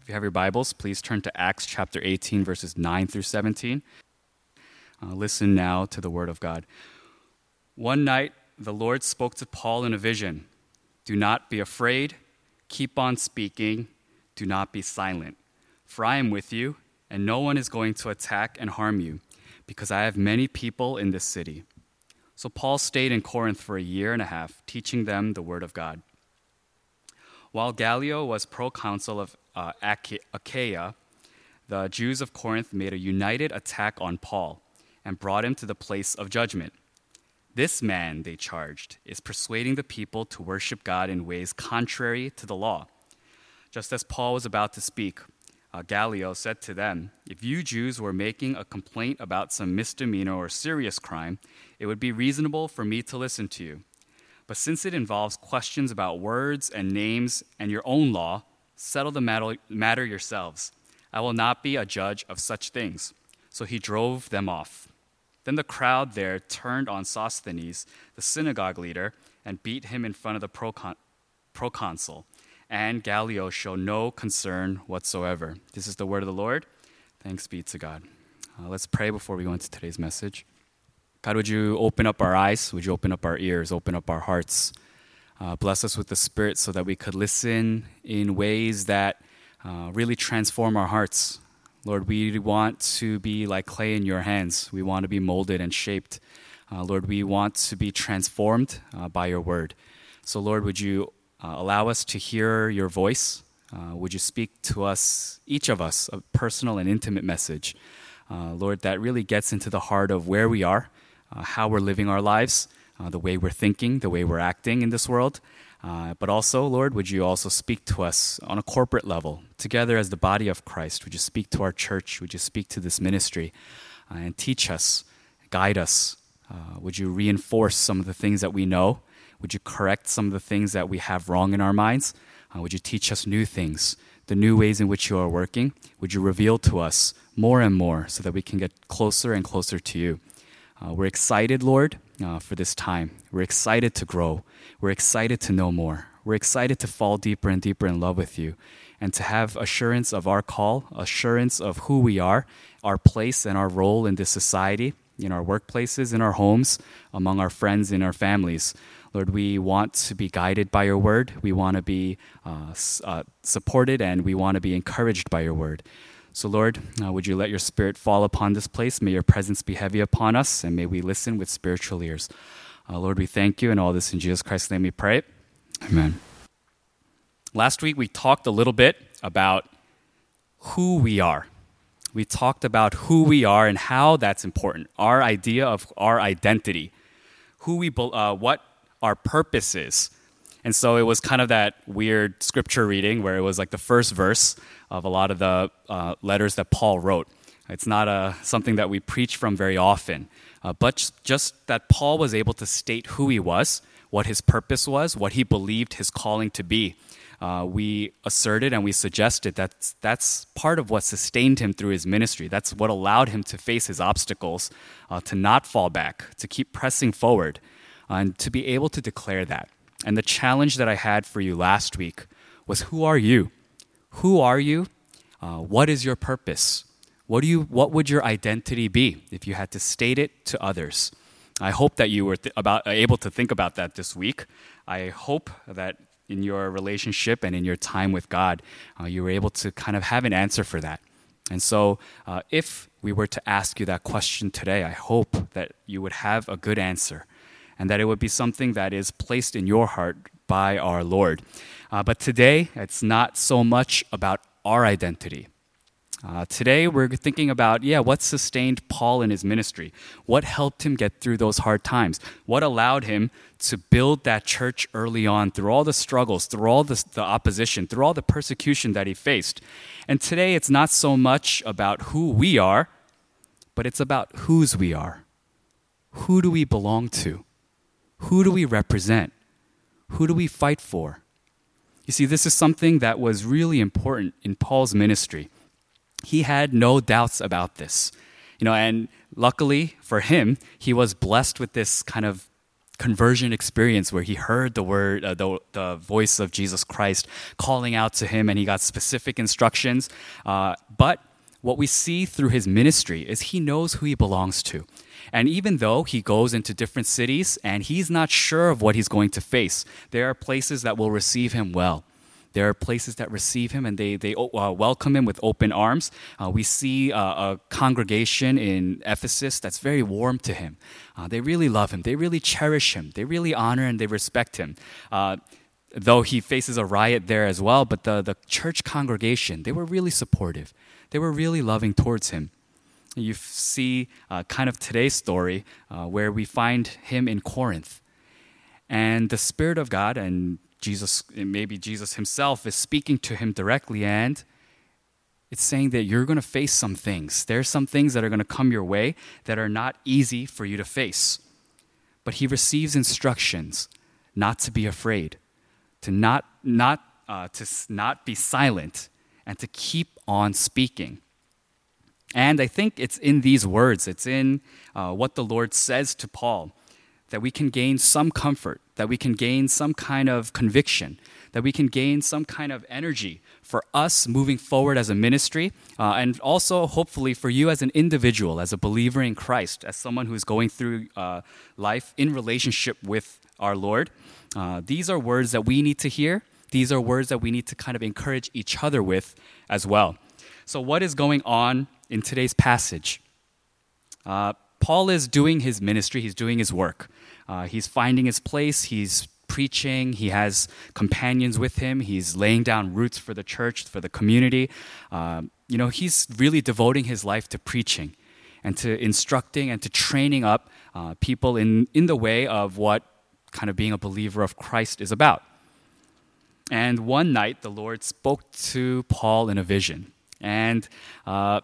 If you have your Bibles, please turn to Acts chapter 18, verses 9 through 17. Uh, listen now to the word of God. One night, the Lord spoke to Paul in a vision. Do not be afraid, keep on speaking, do not be silent, for I am with you, and no one is going to attack and harm you, because I have many people in this city. So Paul stayed in Corinth for a year and a half, teaching them the word of God. While Gallio was proconsul of uh, Acha- Achaia, the Jews of Corinth made a united attack on Paul and brought him to the place of judgment. This man, they charged, is persuading the people to worship God in ways contrary to the law. Just as Paul was about to speak, uh, Gallio said to them, If you Jews were making a complaint about some misdemeanor or serious crime, it would be reasonable for me to listen to you. But since it involves questions about words and names and your own law, settle the matter, matter yourselves. I will not be a judge of such things. So he drove them off. Then the crowd there turned on Sosthenes, the synagogue leader, and beat him in front of the procon- proconsul. And Gallio show no concern whatsoever. This is the word of the Lord. Thanks be to God. Uh, let's pray before we go into today's message. God, would you open up our eyes? Would you open up our ears? Open up our hearts? Uh, bless us with the Spirit so that we could listen in ways that uh, really transform our hearts. Lord, we want to be like clay in your hands. We want to be molded and shaped. Uh, Lord, we want to be transformed uh, by your word. So, Lord, would you uh, allow us to hear your voice? Uh, would you speak to us, each of us, a personal and intimate message? Uh, Lord, that really gets into the heart of where we are, uh, how we're living our lives, uh, the way we're thinking, the way we're acting in this world. Uh, but also, Lord, would you also speak to us on a corporate level, together as the body of Christ? Would you speak to our church? Would you speak to this ministry and teach us, guide us? Would you reinforce some of the things that we know? Would you correct some of the things that we have wrong in our minds? Uh, would you teach us new things, the new ways in which you are working? Would you reveal to us more and more so that we can get closer and closer to you? Uh, we're excited, Lord, uh, for this time. We're excited to grow. We're excited to know more. We're excited to fall deeper and deeper in love with you and to have assurance of our call, assurance of who we are, our place and our role in this society, in our workplaces, in our homes, among our friends, in our families. Lord, we want to be guided by your word. We want to be uh, uh, supported and we want to be encouraged by your word. So, Lord, uh, would you let your spirit fall upon this place? May your presence be heavy upon us, and may we listen with spiritual ears. Uh, Lord, we thank you, and all this in Jesus Christ's name we pray. Amen. Last week, we talked a little bit about who we are. We talked about who we are and how that's important, our idea of our identity, who we, uh, what our purpose is. And so it was kind of that weird scripture reading where it was like the first verse of a lot of the uh, letters that Paul wrote. It's not a, something that we preach from very often, uh, but just that Paul was able to state who he was, what his purpose was, what he believed his calling to be. Uh, we asserted and we suggested that that's part of what sustained him through his ministry. That's what allowed him to face his obstacles, uh, to not fall back, to keep pressing forward, and to be able to declare that. And the challenge that I had for you last week was who are you? Who are you? Uh, what is your purpose? What, do you, what would your identity be if you had to state it to others? I hope that you were th- about, able to think about that this week. I hope that in your relationship and in your time with God, uh, you were able to kind of have an answer for that. And so, uh, if we were to ask you that question today, I hope that you would have a good answer and that it would be something that is placed in your heart by our Lord. Uh, but today, it's not so much about our identity. Uh, today, we're thinking about, yeah, what sustained Paul in his ministry? What helped him get through those hard times? What allowed him to build that church early on through all the struggles, through all the, the opposition, through all the persecution that he faced? And today, it's not so much about who we are, but it's about whose we are. Who do we belong to? Who do we represent? Who do we fight for? You see, this is something that was really important in Paul's ministry. He had no doubts about this. You know, and luckily for him, he was blessed with this kind of conversion experience where he heard the word, uh, the, the voice of Jesus Christ calling out to him, and he got specific instructions. Uh, but what we see through his ministry is he knows who he belongs to. And even though he goes into different cities and he's not sure of what he's going to face, there are places that will receive him well. There are places that receive him and they, they uh, welcome him with open arms. Uh, we see uh, a congregation in Ephesus that's very warm to him. Uh, they really love him, they really cherish him, they really honor and they respect him uh, though he faces a riot there as well, but the, the church congregation, they were really supportive. They were really loving towards him. You see uh, kind of today's story uh, where we find him in Corinth. And the Spirit of God and Jesus, maybe Jesus himself, is speaking to him directly, and it's saying that you're going to face some things. There's some things that are going to come your way that are not easy for you to face. But he receives instructions not to be afraid, to not, not, uh, to not be silent, and to keep on speaking. And I think it's in these words, it's in uh, what the Lord says to Paul that we can gain some comfort, that we can gain some kind of conviction, that we can gain some kind of energy for us moving forward as a ministry, uh, and also hopefully for you as an individual, as a believer in Christ, as someone who is going through uh, life in relationship with our Lord. Uh, these are words that we need to hear. These are words that we need to kind of encourage each other with as well. So, what is going on in today's passage? Uh, Paul is doing his ministry, he's doing his work. Uh, he's finding his place, he's preaching, he has companions with him, he's laying down roots for the church, for the community. Uh, you know, he's really devoting his life to preaching and to instructing and to training up uh, people in, in the way of what kind of being a believer of Christ is about. And one night, the Lord spoke to Paul in a vision. And uh,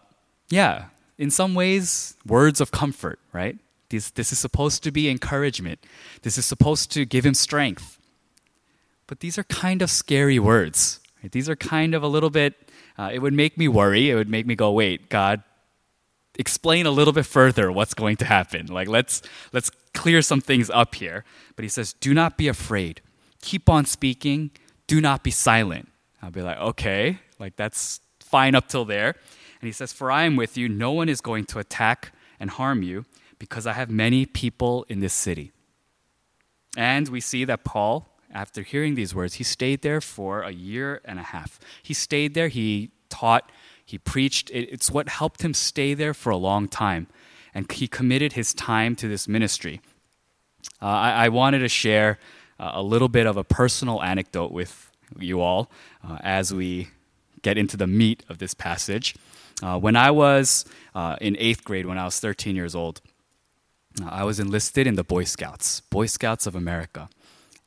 yeah, in some ways, words of comfort, right? This, this is supposed to be encouragement. This is supposed to give him strength. But these are kind of scary words. Right? These are kind of a little bit, uh, it would make me worry. It would make me go, wait, God, explain a little bit further what's going to happen. Like, let's, let's clear some things up here. But he says, do not be afraid. Keep on speaking. Do not be silent. I'll be like, okay, like that's fine up till there. And he says, For I am with you, no one is going to attack and harm you, because I have many people in this city. And we see that Paul, after hearing these words, he stayed there for a year and a half. He stayed there, he taught, he preached. It's what helped him stay there for a long time. And he committed his time to this ministry. Uh, I, I, wanted to share uh, a little bit of a personal anecdote with you all uh, as we get into the meat of this passage. Uh, when I was uh, in eighth grade, when I was 13 years old, I was enlisted in the Boy Scouts, Boy Scouts of America.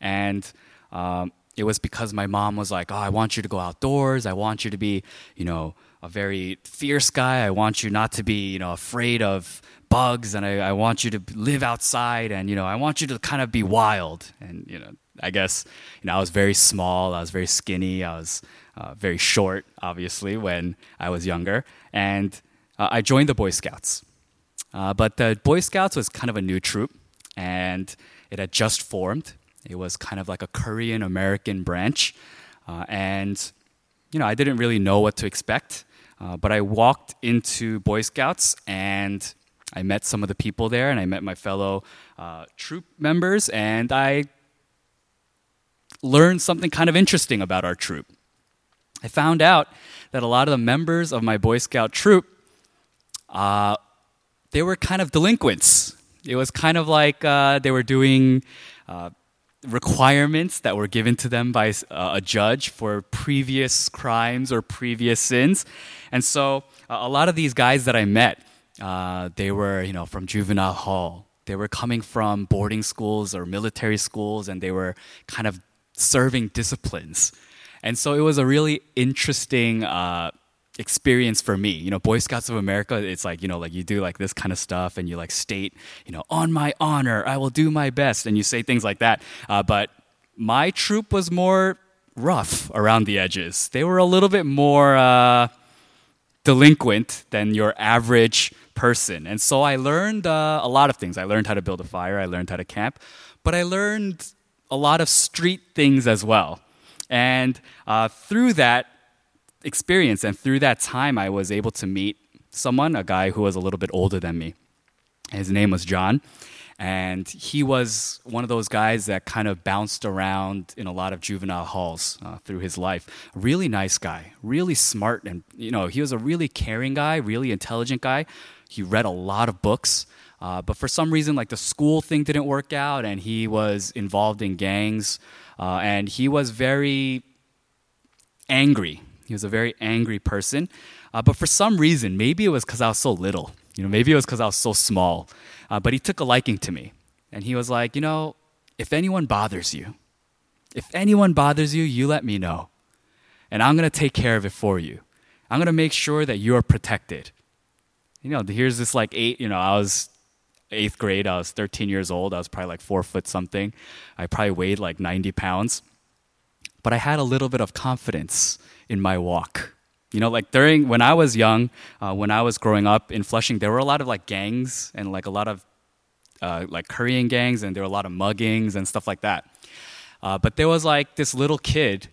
And um, it was because my mom was like, Oh, I want you to go outdoors. I want you to be, you know, a very fierce guy. I want you not to be, you know, afraid of bugs. And I, I want you to live outside. And, you know, I want you to kind of be wild. And, you know, I guess, you know, I was very small. I was very skinny. I was uh, very short, obviously, when I was younger. And uh, I joined the Boy Scouts. Uh, but the Boy Scouts was kind of a new troop, and it had just formed. It was kind of like a Korean American branch. Uh, and, you know, I didn't really know what to expect. Uh, but I walked into Boy Scouts and I met some of the people there, and I met my fellow uh, troop members, and I learned something kind of interesting about our troop. I found out that a lot of the members of my Boy Scout troop, uh, they were kind of delinquents. It was kind of like uh, they were doing uh, requirements that were given to them by uh, a judge for previous crimes or previous sins. And so a lot of these guys that I met, uh, they were, you know, from juvenile hall. They were coming from boarding schools or military schools, and they were kind of serving disciplines. And so it was a really interesting uh, experience for me. You know, Boy Scouts of America, it's like, you know, like you do like this kind of stuff and you like state, you know, on my honor, I will do my best. And you say things like that. Uh, but my troop was more rough around the edges. They were a little bit more uh, delinquent than your average person. And so I learned uh, a lot of things. I learned how to build a fire, I learned how to camp, but I learned a lot of street things as well. And uh, through that experience and through that time, I was able to meet someone, a guy who was a little bit older than me. His name was John. And he was one of those guys that kind of bounced around in a lot of juvenile halls uh, through his life. Really nice guy, really smart, and you know he was a really caring guy, really intelligent guy. He read a lot of books, uh, but for some reason, like the school thing didn't work out, and he was involved in gangs, uh, and he was very angry. He was a very angry person, uh, but for some reason, maybe it was because I was so little. You know, maybe it was because I was so small. Uh, but he took a liking to me. And he was like, you know, if anyone bothers you, if anyone bothers you, you let me know. And I'm going to take care of it for you. I'm going to make sure that you're protected. You know, here's this like eight, you know, I was eighth grade, I was 13 years old. I was probably like four foot something. I probably weighed like 90 pounds. But I had a little bit of confidence in my walk. You know, like during when I was young, uh, when I was growing up in Flushing, there were a lot of like gangs and like a lot of uh, like Korean gangs, and there were a lot of muggings and stuff like that. Uh, but there was like this little kid,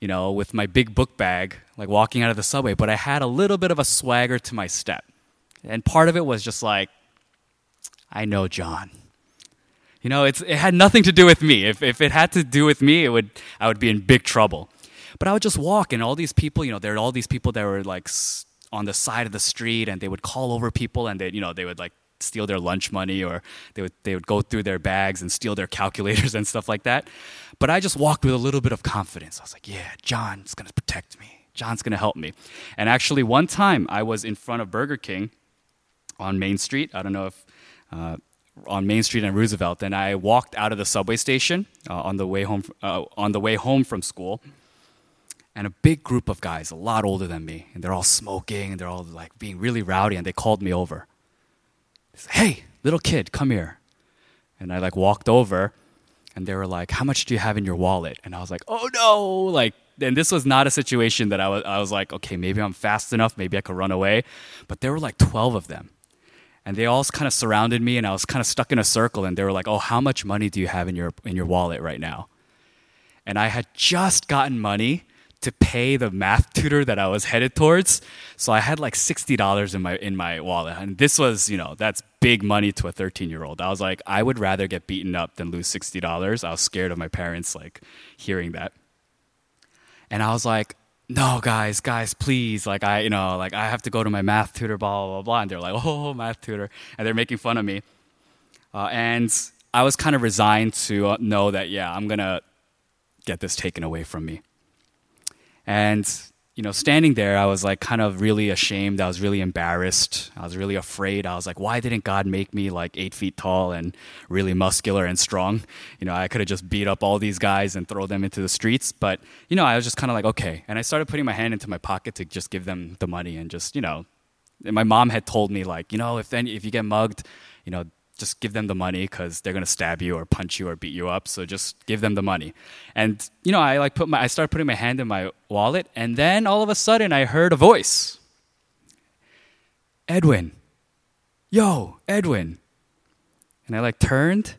you know, with my big book bag, like walking out of the subway. But I had a little bit of a swagger to my step, and part of it was just like, I know John. You know, it's, it had nothing to do with me. If, if it had to do with me, it would, I would be in big trouble. But I would just walk, and all these people, you know, there were all these people that were like on the side of the street, and they would call over people, and they, you know, they would like steal their lunch money, or they would they would go through their bags and steal their calculators and stuff like that. But I just walked with a little bit of confidence. I was like, yeah, John's gonna protect me. John's gonna help me. And actually, one time I was in front of Burger King on Main Street. I don't know if. Uh, on Main Street and Roosevelt, and I walked out of the subway station uh, on the way home. Uh, on the way home from school, and a big group of guys, a lot older than me, and they're all smoking and they're all like being really rowdy, and they called me over. They said, "Hey, little kid, come here," and I like walked over, and they were like, "How much do you have in your wallet?" And I was like, "Oh no!" Like, and this was not a situation that I was. I was like, "Okay, maybe I'm fast enough, maybe I could run away," but there were like twelve of them. And they all kind of surrounded me, and I was kind of stuck in a circle. And they were like, "Oh, how much money do you have in your in your wallet right now?" And I had just gotten money to pay the math tutor that I was headed towards. So I had like sixty dollars in my in my wallet, and this was you know that's big money to a thirteen year old. I was like, I would rather get beaten up than lose sixty dollars. I was scared of my parents like hearing that, and I was like. No, guys, guys, please. Like, I, you know, like, I have to go to my math tutor, blah, blah, blah, blah. And they're like, oh, math tutor. And they're making fun of me. Uh, and I was kind of resigned to uh, know that, yeah, I'm going to get this taken away from me. And you know, standing there, I was like kind of really ashamed. I was really embarrassed. I was really afraid. I was like, why didn't God make me like eight feet tall and really muscular and strong? You know, I could have just beat up all these guys and throw them into the streets. But, you know, I was just kind of like, okay. And I started putting my hand into my pocket to just give them the money and just, you know, my mom had told me like, you know, if any, if you get mugged, you know, just give them the money because they're gonna stab you or punch you or beat you up. So just give them the money. And you know, I like put my I started putting my hand in my wallet, and then all of a sudden I heard a voice. Edwin, yo, Edwin. And I like turned,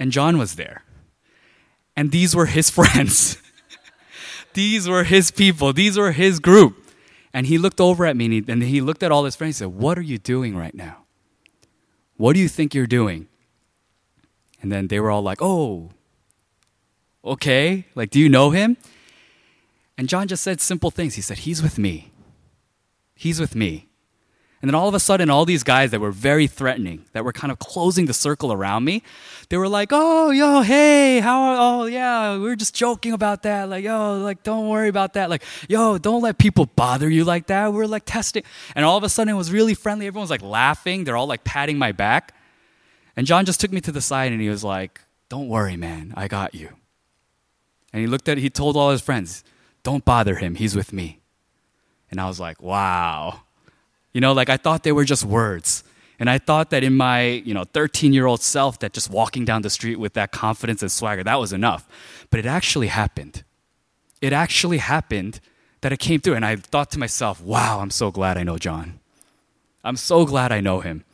and John was there. And these were his friends. these were his people. These were his group. And he looked over at me and he, and he looked at all his friends and said, What are you doing right now? What do you think you're doing? And then they were all like, Oh, okay. Like, do you know him? And John just said simple things. He said, He's with me. He's with me. And then all of a sudden, all these guys that were very threatening, that were kind of closing the circle around me, they were like, "Oh, yo, hey, how? Oh, yeah, we were just joking about that. Like, yo, like, don't worry about that. Like, yo, don't let people bother you like that. We're like testing." And all of a sudden, it was really friendly. Everyone was like laughing. They're all like patting my back. And John just took me to the side and he was like, "Don't worry, man. I got you." And he looked at, he told all his friends, "Don't bother him. He's with me." And I was like, "Wow." You know, like I thought they were just words. And I thought that in my, you know, 13 year old self, that just walking down the street with that confidence and swagger, that was enough. But it actually happened. It actually happened that it came through. And I thought to myself, wow, I'm so glad I know John. I'm so glad I know him.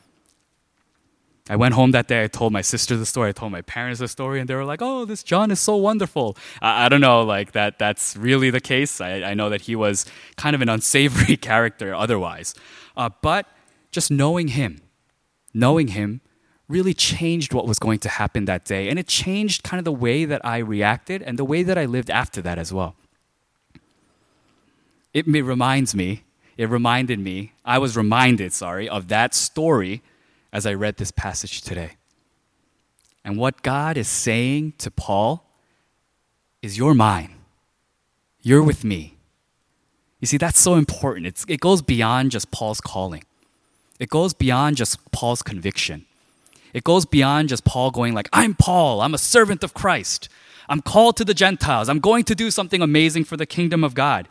I went home that day. I told my sister the story. I told my parents the story, and they were like, "Oh, this John is so wonderful." I, I don't know, like that. That's really the case. I, I, know that he was kind of an unsavory character otherwise, uh, but just knowing him, knowing him, really changed what was going to happen that day, and it changed kind of the way that I reacted and the way that I lived after that as well. It, it reminds me. It reminded me. I was reminded, sorry, of that story as I read this passage today. And what God is saying to Paul is, You're mine. You're with me. You see, that's so important. It's, it goes beyond just Paul's calling, it goes beyond just Paul's conviction. It goes beyond just Paul going like, I'm Paul, I'm a servant of Christ. I'm called to the Gentiles. I'm going to do something amazing for the kingdom of God.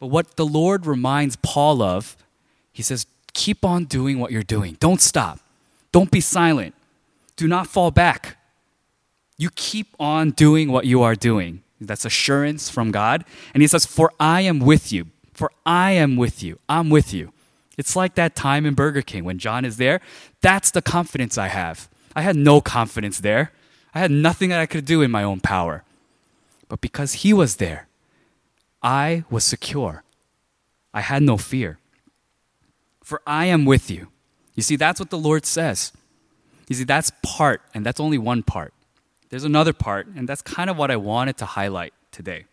But what the Lord reminds Paul of, he says, keep on doing what you're doing. Don't stop. Don't be silent. Do not fall back. You keep on doing what you are doing. That's assurance from God. And he says, For I am with you. For I am with you. I'm with you. It's like that time in Burger King when John is there. That's the confidence I have. I had no confidence there. I had nothing that I could do in my own power. But because he was there, I was secure. I had no fear for I am with you. You see, that's what the Lord says. You see, that's part, and that's only one part. There's another part, and that's kind of what I wanted to highlight today.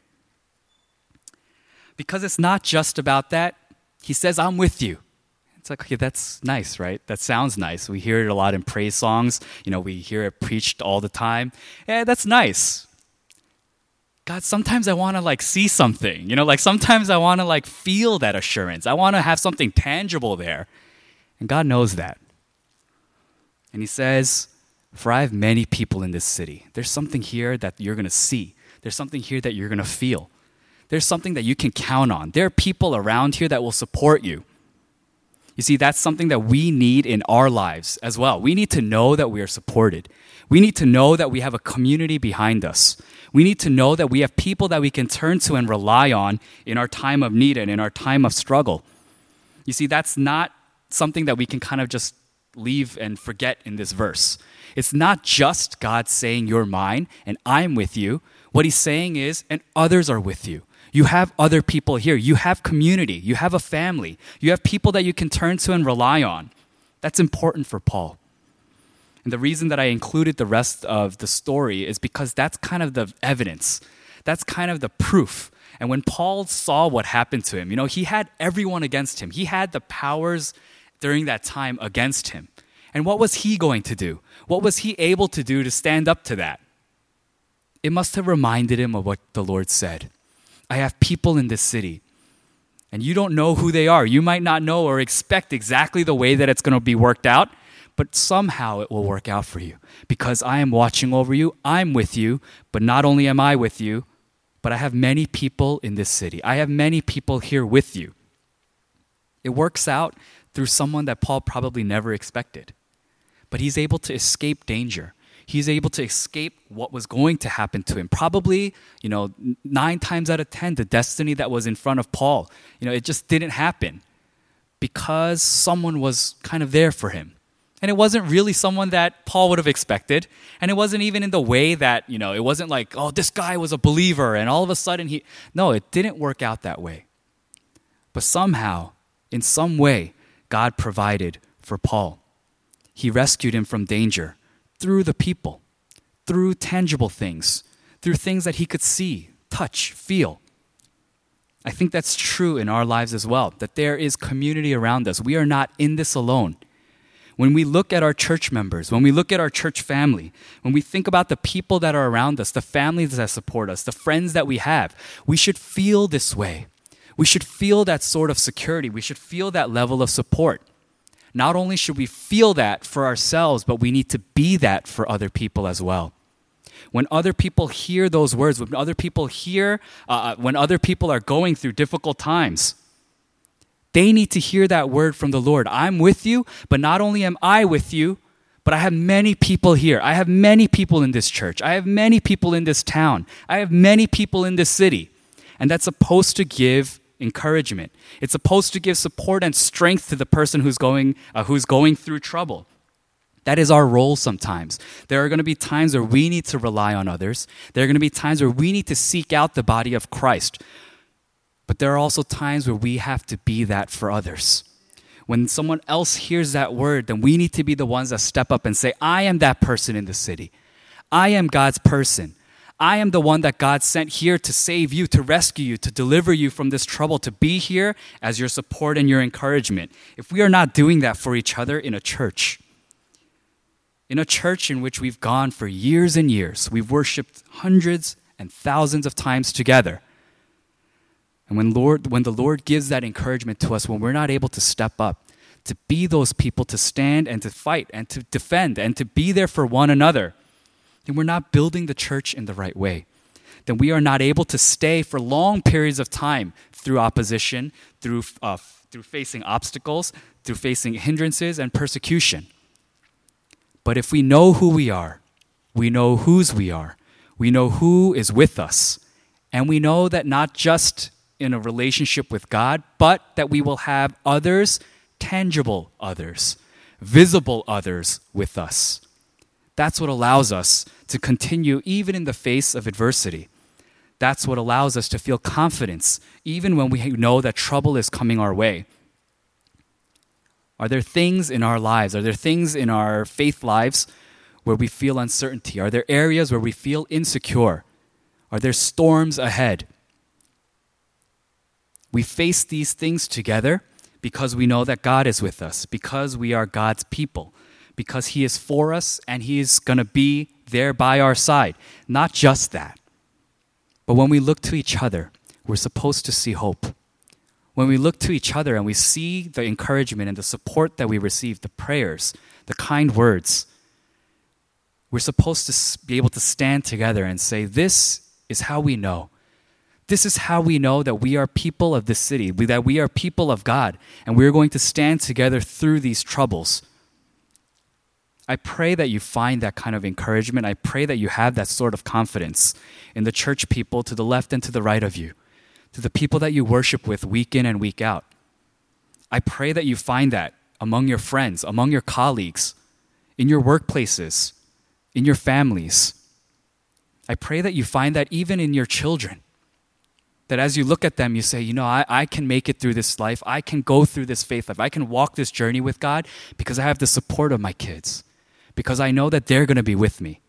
Because it's not just about that. He says, I'm with you. It's like, okay, that's nice, right? That sounds nice. We hear it a lot in praise songs. You know, we hear it preached all the time. Yeah, that's nice. God, sometimes I want to like see something. You know, like sometimes I want to like feel that assurance. I want to have something tangible there. And God knows that. And He says, For I have many people in this city. There's something here that you're going to see, there's something here that you're going to feel. There's something that you can count on. There are people around here that will support you. You see, that's something that we need in our lives as well. We need to know that we are supported. We need to know that we have a community behind us. We need to know that we have people that we can turn to and rely on in our time of need and in our time of struggle. You see, that's not something that we can kind of just leave and forget in this verse. It's not just God saying, You're mine and I'm with you. What he's saying is, and others are with you. You have other people here. You have community. You have a family. You have people that you can turn to and rely on. That's important for Paul. And the reason that I included the rest of the story is because that's kind of the evidence. That's kind of the proof. And when Paul saw what happened to him, you know, he had everyone against him. He had the powers during that time against him. And what was he going to do? What was he able to do to stand up to that? It must have reminded him of what the Lord said I have people in this city, and you don't know who they are. You might not know or expect exactly the way that it's going to be worked out, but somehow it will work out for you because I am watching over you, I'm with you, but not only am I with you, but I have many people in this city. I have many people here with you. It works out through someone that Paul probably never expected. But he's able to escape danger. He's able to escape what was going to happen to him. Probably, you know, nine times out of 10, the destiny that was in front of Paul, you know, it just didn't happen because someone was kind of there for him. And it wasn't really someone that Paul would have expected. And it wasn't even in the way that, you know, it wasn't like, oh, this guy was a believer and all of a sudden he. No, it didn't work out that way. But somehow, in some way, God provided for Paul. He rescued him from danger through the people, through tangible things, through things that he could see, touch, feel. I think that's true in our lives as well, that there is community around us. We are not in this alone when we look at our church members, when we look at our church family, when we think about the people that are around us, the families that support us, the friends that we have, we should feel this way. We should feel that sort of security. We should feel that level of support. Not only should we feel that for ourselves, but we need to be that for other people as well. When other people hear those words, when other people hear, uh, uh when other people are going through difficult times, they need to hear that word from the Lord. I'm with you, but not only am I with you, but I have many people here. I have many people in this church. I have many people in this town. I have many people in this city. And that's supposed to give encouragement. It's supposed to give support and strength to the person who's going, uh, who's going through trouble. That is our role sometimes. There are going to be times where we need to rely on others. There are going to be times where we need to seek out the body of Christ. But there are also times where we have to be that for others. When someone else hears that word, then we need to be the ones that step up and say, I am that person in the city. I am God's person. I am the one that God sent here to save you, to rescue you, to deliver you from this trouble, to be here as your support and your encouragement. If we are not doing that for each other in a church, in a church in which we've gone for years and years, we've worshiped hundreds and thousands of times together. And when Lord when the Lord gives that encouragement to us when we're not able to step up, to be those people to stand and to fight and to defend and to be there for one another, then we're not building the church in the right way. Then we are not able to stay for long periods of time through opposition, through, uh, through facing obstacles, through facing hindrances and persecution. But if we know who we are, we know whose we are, we know who is with us, and we know that not just in a relationship with God, but that we will have others, tangible others, visible others with us. That's what allows us to continue even in the face of adversity. That's what allows us to feel confidence even when we know that trouble is coming our way. Are there things in our lives, are there things in our faith lives where we feel uncertainty? Are there areas where we feel insecure? Are there storms ahead? We face these things together because we know that God is with us, because we are God's people because He is for us and He is going to be there by our side. Not just that, but when we look to each other, we're supposed to see hope. When we look to each other and we see the encouragement and the support that we receive, the prayers, the kind words, we're supposed to be able to stand together and say, This is how we know. This is how we know that we are people of the city, that we are people of God, and we're going to stand together through these troubles. I pray that you find that kind of encouragement. I pray that you have that sort of confidence in the church people to the left and to the right of you, to the people that you worship with week in and week out. I pray that you find that among your friends, among your colleagues, in your workplaces, in your families. I pray that you find that even in your children. That as you look at them, you say, you know, I, I can make it through this life. I can go through this faith life. I can walk this journey with God because I have the support of my kids because I know that they're going to be with me.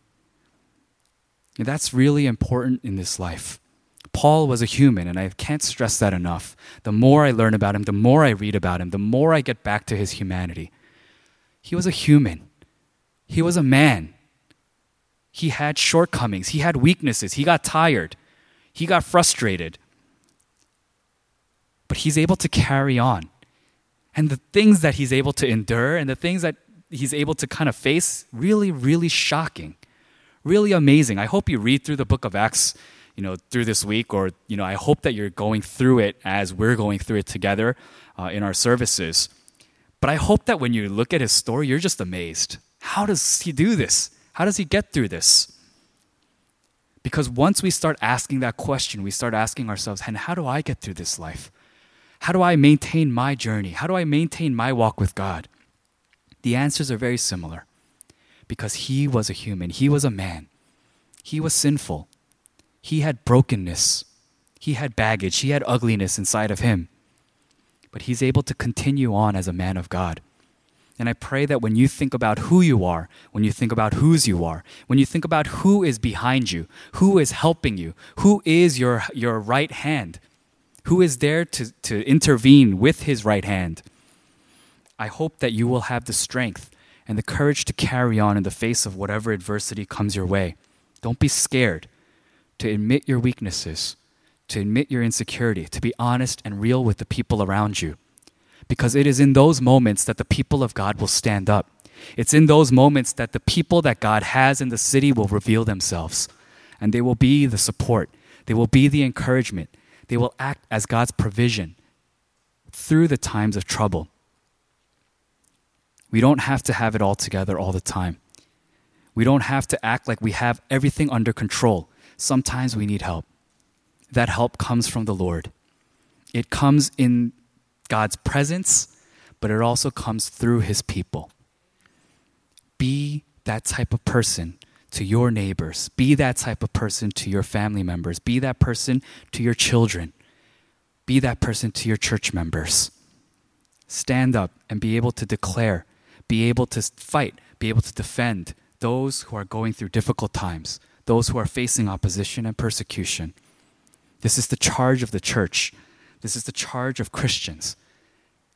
And that's really important in this life. Paul was a human, and I can't stress that enough. The more I learn about him, the more I read about him, the more I get back to his humanity. He was a human, he was a man. He had shortcomings, he had weaknesses, he got tired, he got frustrated. But he's able to carry on. And the things that he's able to endure and the things that he's able to kind of face really, really shocking, really amazing. I hope you read through the book of Acts, you know, through this week, or you know, I hope that you're going through it as we're going through it together uh, in our services. But I hope that when you look at his story, you're just amazed. How does he do this? How does he get through this? Because once we start asking that question, we start asking ourselves, and how do I get through this life? How do I maintain my journey? How do I maintain my walk with God? The answers are very similar because he was a human, he was a man, he was sinful, he had brokenness, he had baggage, he had ugliness inside of him. But he's able to continue on as a man of God. And I pray that when you think about who you are, when you think about whose you are, when you think about who is behind you, who is helping you, who is your, your right hand, who is there to, to intervene with his right hand, I hope that you will have the strength and the courage to carry on in the face of whatever adversity comes your way. Don't be scared to admit your weaknesses, to admit your insecurity, to be honest and real with the people around you. Because it is in those moments that the people of God will stand up. It's in those moments that the people that God has in the city will reveal themselves. And they will be the support, they will be the encouragement, they will act as God's provision through the times of trouble. We don't have to have it all together all the time. We don't have to act like we have everything under control. Sometimes we need help. That help comes from the Lord. It comes in God's presence, but it also comes through his people. Be that type of person to your neighbors. Be that type of person to your family members. Be that person to your children. Be that person to your church members. Stand up and be able to declare, be able to fight, be able to defend those who are going through difficult times, those who are facing opposition and persecution. This is the charge of the church. This is the charge of Christians.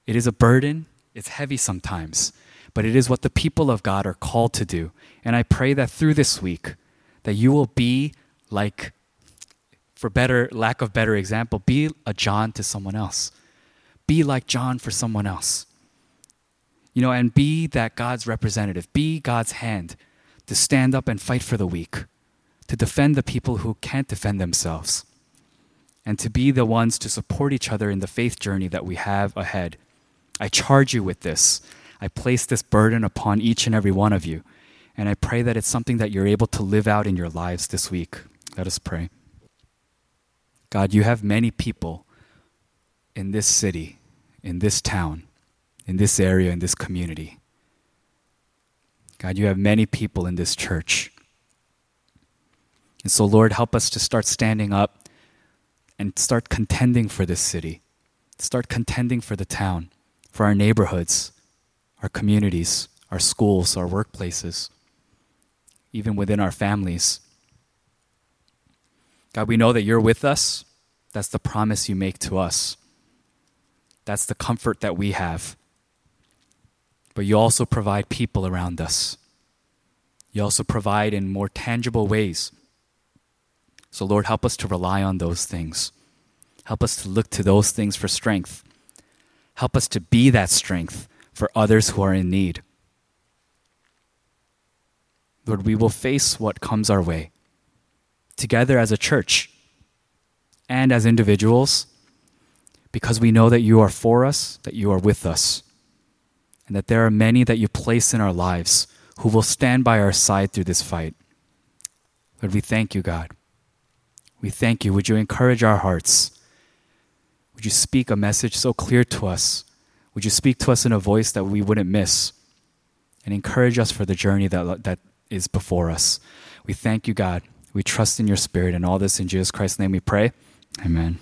It is a burden, it's heavy sometimes, but it is what the people of God are called to do. And I pray that through this week that you will be like for better lack of better example, be a John to someone else. Be like John for someone else. You know, and be that God's representative, be God's hand to stand up and fight for the weak, to defend the people who can't defend themselves, and to be the ones to support each other in the faith journey that we have ahead. I charge you with this. I place this burden upon each and every one of you. And I pray that it's something that you're able to live out in your lives this week. Let us pray. God, you have many people in this city, in this town, in this area, in this community. God, you have many people in this church. And so, Lord, help us to start standing up and start contending for this city, start contending for the town, for our neighborhoods, our communities, our schools, our workplaces, even within our families. God, we know that you're with us. That's the promise you make to us. That's the comfort that we have. But you also provide people around us. You also provide in more tangible ways. So, Lord, help us to rely on those things. Help us to look to those things for strength. Help us to be that strength for others who are in need. Lord, we will face what comes our way together as a church and as individuals because we know that you are for us, that you are with us, and that there are many that you place in our lives who will stand by our side through this fight. Lord, we thank you, God. We thank you. Would you encourage our hearts? Would you speak a message so clear to us? Would you speak to us in a voice that we wouldn't miss? And encourage us for the journey that, that is before us. We thank you, God. We trust in your spirit and all this in Jesus Christ's name we pray. Amen.